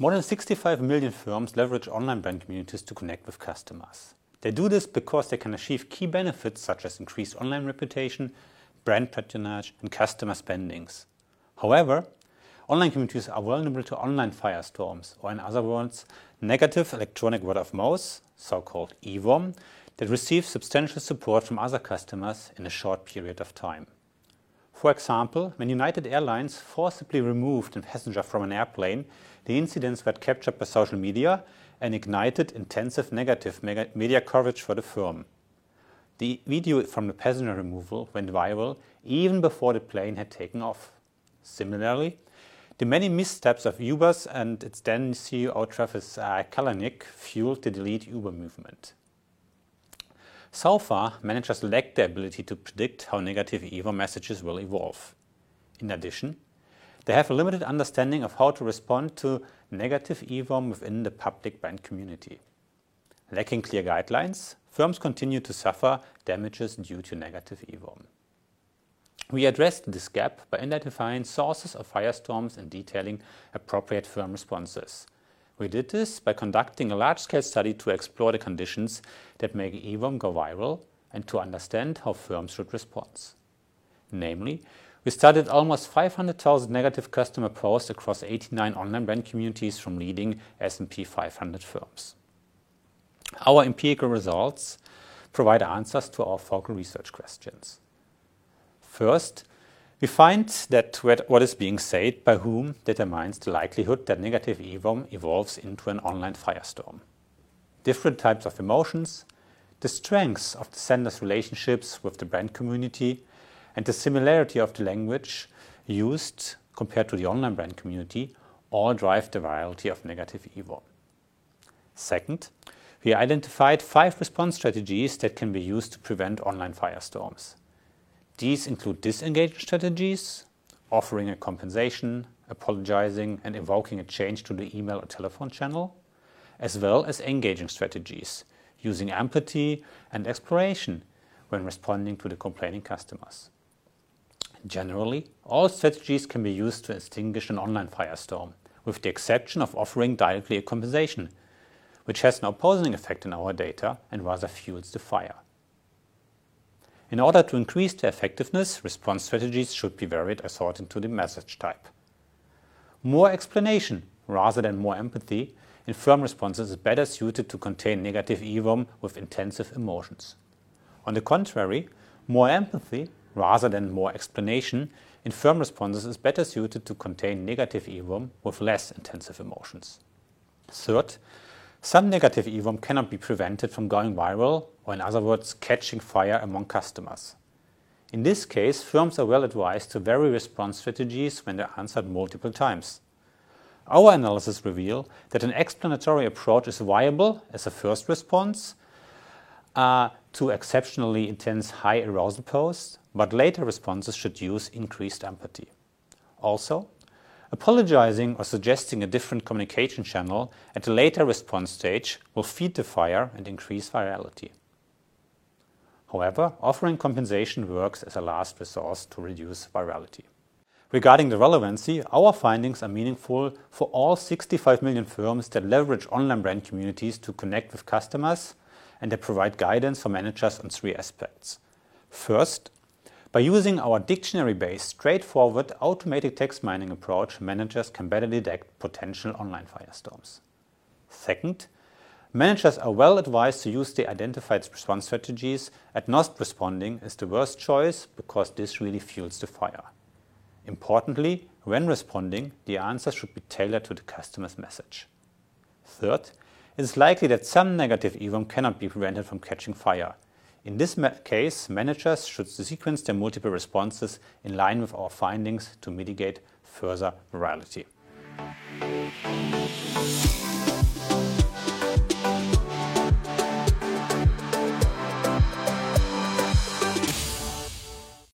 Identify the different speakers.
Speaker 1: More than 65 million firms leverage online brand communities to connect with customers. They do this because they can achieve key benefits such as increased online reputation, brand patronage, and customer spendings. However, online communities are vulnerable to online firestorms, or in other words, negative electronic word of mouth, so called EWOM, that receive substantial support from other customers in a short period of time. For example, when United Airlines forcibly removed a passenger from an airplane, the incidents were captured by social media and ignited intensive negative media coverage for the firm. The video from the passenger removal went viral even before the plane had taken off. Similarly, the many missteps of Uber's and its then CEO Travis uh, Kalanick fueled the delete Uber movement. So far, managers lack the ability to predict how negative EWOM messages will evolve. In addition, they have a limited understanding of how to respond to negative EWOM within the public brand community. Lacking clear guidelines, firms continue to suffer damages due to negative EWOM. We addressed this gap by identifying sources of firestorms and detailing appropriate firm responses. We did this by conducting a large-scale study to explore the conditions that make EWOM go viral and to understand how firms should respond. Namely, we studied almost 500,000 negative customer posts across 89 online brand communities from leading S&P 500 firms. Our empirical results provide answers to our focal research questions. First, we find that what is being said by whom determines the likelihood that negative EWOM evolves into an online firestorm. Different types of emotions, the strengths of the sender's relationships with the brand community, and the similarity of the language used compared to the online brand community all drive the virality of negative EWOM. Second, we identified five response strategies that can be used to prevent online firestorms. These include disengaging strategies, offering a compensation, apologizing, and invoking a change to the email or telephone channel, as well as engaging strategies, using empathy and exploration when responding to the complaining customers. Generally, all strategies can be used to extinguish an online firestorm, with the exception of offering directly a compensation, which has no opposing effect in our data and rather fuels the fire. In order to increase their effectiveness, response strategies should be varied according to the message type. More explanation rather than more empathy in firm responses is better suited to contain negative EWOM with intensive emotions. On the contrary, more empathy rather than more explanation in firm responses is better suited to contain negative EWOM with less intensive emotions. Third, some negative EWOM cannot be prevented from going viral, or in other words, catching fire among customers. In this case, firms are well advised to vary response strategies when they're answered multiple times. Our analysis reveal that an explanatory approach is viable as a first response uh, to exceptionally intense high arousal posts, but later responses should use increased empathy. Also, Apologizing or suggesting a different communication channel at a later response stage will feed the fire and increase virality. However, offering compensation works as a last resource to reduce virality. Regarding the relevancy, our findings are meaningful for all 65 million firms that leverage online brand communities to connect with customers and that provide guidance for managers on three aspects. First, by using our dictionary-based, straightforward, automated text mining approach, managers can better detect potential online firestorms. Second, managers are well advised to use the identified response strategies and not responding is the worst choice because this really fuels the fire. Importantly, when responding, the answer should be tailored to the customer's message. Third, it is likely that some negative EWOM cannot be prevented from catching fire, in this case, managers should sequence their multiple responses in line with our findings to mitigate further virality.